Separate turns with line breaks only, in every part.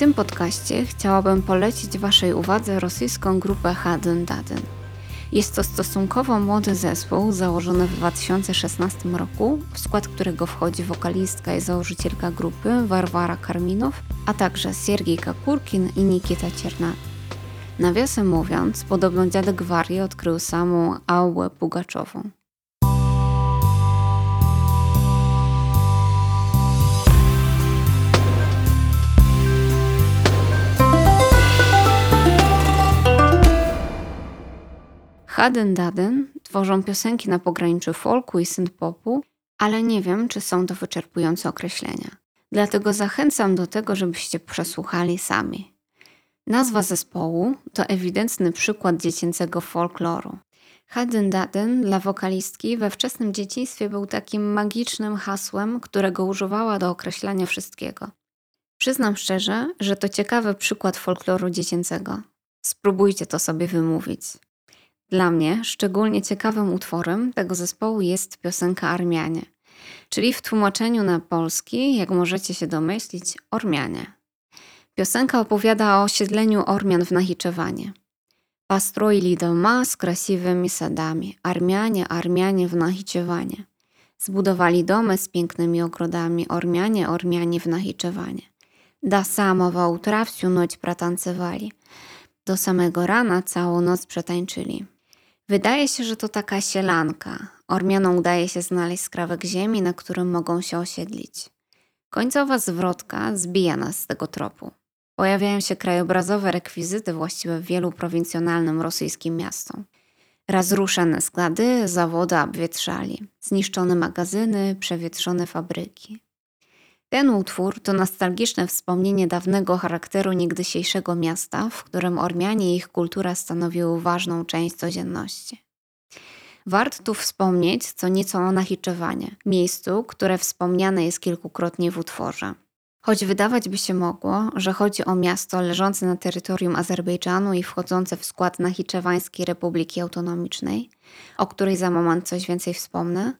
tym podcaście chciałabym polecić Waszej uwadze rosyjską grupę Hadyn Dadyn. Jest to stosunkowo młody zespół założony w 2016 roku, w skład którego wchodzi wokalistka i założycielka grupy Warwara Karminow, a także Siergiej Kakurkin i Nikita Cierna. Nawiasem mówiąc, podobno dziadek Warii odkrył samą Ałę Pugaczową. Haden Daden tworzą piosenki na pograniczu folku i synth-popu, ale nie wiem, czy są to wyczerpujące określenia. Dlatego zachęcam do tego, żebyście przesłuchali sami. Nazwa zespołu to ewidentny przykład dziecięcego folkloru. Haden Daden dla wokalistki we wczesnym dzieciństwie był takim magicznym hasłem, którego używała do określania wszystkiego. Przyznam szczerze, że to ciekawy przykład folkloru dziecięcego. Spróbujcie to sobie wymówić. Dla mnie szczególnie ciekawym utworem tego zespołu jest piosenka Armianie, czyli w tłumaczeniu na polski, jak możecie się domyślić, Ormianie. Piosenka opowiada o osiedleniu Ormian w Nachiczewanie. Построили дома z krasiwymi sadami, Armianie, Armianie w Nachiczewanie. Zbudowali domy z pięknymi ogrodami, Ormianie, Ormianie w Nachiczewanie. Do samego utra всю noc pratancowali. Do samego rana całą noc przetańczyli. Wydaje się, że to taka sielanka. Ormianom udaje się znaleźć skrawek ziemi, na którym mogą się osiedlić. Końcowa zwrotka zbija nas z tego tropu. Pojawiają się krajobrazowe rekwizyty właściwe wielu prowincjonalnym rosyjskim miastom. Razruszane składy, zawody obwietrzali, zniszczone magazyny, przewietrzone fabryki. Ten utwór to nostalgiczne wspomnienie dawnego charakteru niegdysiejszego miasta, w którym Ormianie i ich kultura stanowiły ważną część codzienności. Warto tu wspomnieć co nieco o Nachiczewanie, miejscu, które wspomniane jest kilkukrotnie w utworze. Choć wydawać by się mogło, że chodzi o miasto leżące na terytorium Azerbejdżanu i wchodzące w skład Nachiczewańskiej Republiki Autonomicznej, o której za moment coś więcej wspomnę,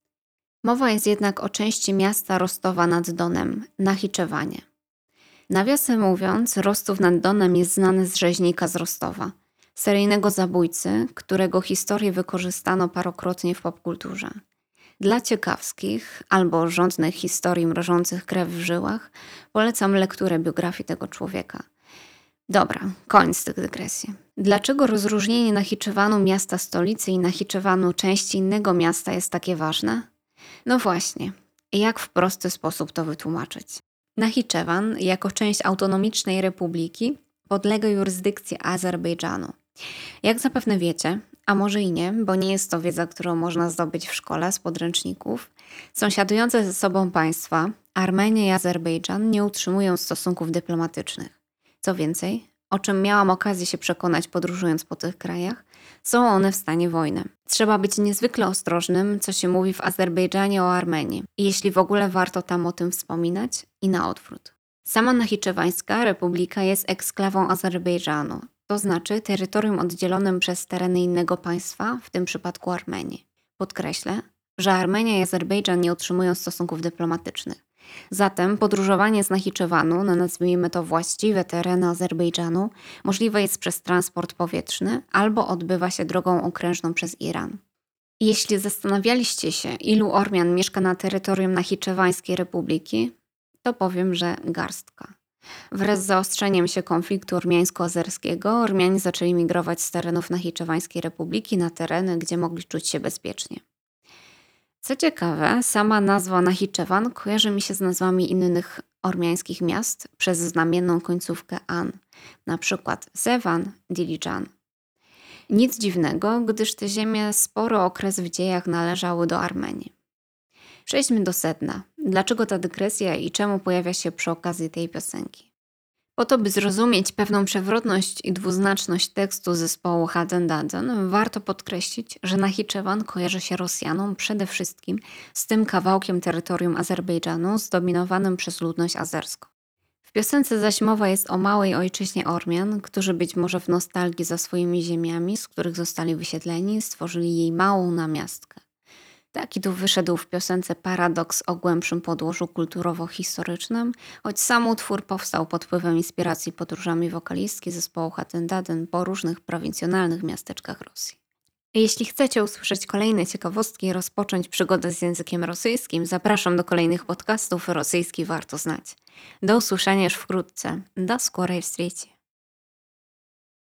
Mowa jest jednak o części miasta Rostowa nad Donem, Nachiczewanie. Nawiasem mówiąc, Rostów nad Donem jest znany z rzeźnika z Rostowa, seryjnego zabójcy, którego historię wykorzystano parokrotnie w popkulturze. Dla ciekawskich albo rządnych historii mrożących krew w żyłach polecam lekturę biografii tego człowieka. Dobra, koniec tych dygresji. Dlaczego rozróżnienie Nachiczewanu miasta stolicy i Nachiczewanu części innego miasta jest takie ważne? No właśnie, jak w prosty sposób to wytłumaczyć? Nachiczewan, jako część autonomicznej republiki, podlega jurysdykcji Azerbejdżanu. Jak zapewne wiecie, a może i nie, bo nie jest to wiedza, którą można zdobyć w szkole z podręczników, sąsiadujące ze sobą państwa, Armenia i Azerbejdżan, nie utrzymują stosunków dyplomatycznych. Co więcej, o czym miałam okazję się przekonać podróżując po tych krajach, są one w stanie wojny. Trzeba być niezwykle ostrożnym, co się mówi w Azerbejdżanie o Armenii, jeśli w ogóle warto tam o tym wspominać, i na odwrót. Sama Nachiczewańska Republika jest eksklawą Azerbejdżanu, to znaczy terytorium oddzielonym przez tereny innego państwa, w tym przypadku Armenii. Podkreślę, że Armenia i Azerbejdżan nie utrzymują stosunków dyplomatycznych. Zatem podróżowanie z Nachiczewanu na nazwijmy to właściwe tereny Azerbejdżanu możliwe jest przez transport powietrzny albo odbywa się drogą okrężną przez Iran. Jeśli zastanawialiście się, ilu Ormian mieszka na terytorium Nachiczewańskiej Republiki, to powiem, że garstka. Wraz z zaostrzeniem się konfliktu ormiańsko-azerskiego, Ormianie zaczęli migrować z terenów Nachiczewańskiej Republiki na tereny, gdzie mogli czuć się bezpiecznie. Co ciekawe, sama nazwa Nachiczewan kojarzy mi się z nazwami innych ormiańskich miast przez znamienną końcówkę an, na przykład Sevan, Dilijan. Nic dziwnego, gdyż te ziemie spory okres w dziejach należały do Armenii. Przejdźmy do sedna. Dlaczego ta dygresja i czemu pojawia się przy okazji tej piosenki? Po to, by zrozumieć pewną przewrotność i dwuznaczność tekstu zespołu Hadden Dudden, warto podkreślić, że Nachiczewan kojarzy się Rosjanom przede wszystkim z tym kawałkiem terytorium Azerbejdżanu zdominowanym przez ludność azerską. W piosence zaś mowa jest o małej ojczyźnie Ormian, którzy być może w nostalgii za swoimi ziemiami, z których zostali wysiedleni, stworzyli jej małą namiastkę. Taki tu wyszedł w piosence paradoks o głębszym podłożu kulturowo-historycznym, choć sam utwór powstał pod wpływem inspiracji podróżami wokalistki zespołu Hatendaden po różnych prowincjonalnych miasteczkach Rosji. Jeśli chcecie usłyszeć kolejne ciekawostki i rozpocząć przygodę z językiem rosyjskim, zapraszam do kolejnych podcastów Rosyjski Warto Znać. Do usłyszenia już wkrótce. Do skorej wstrzeci.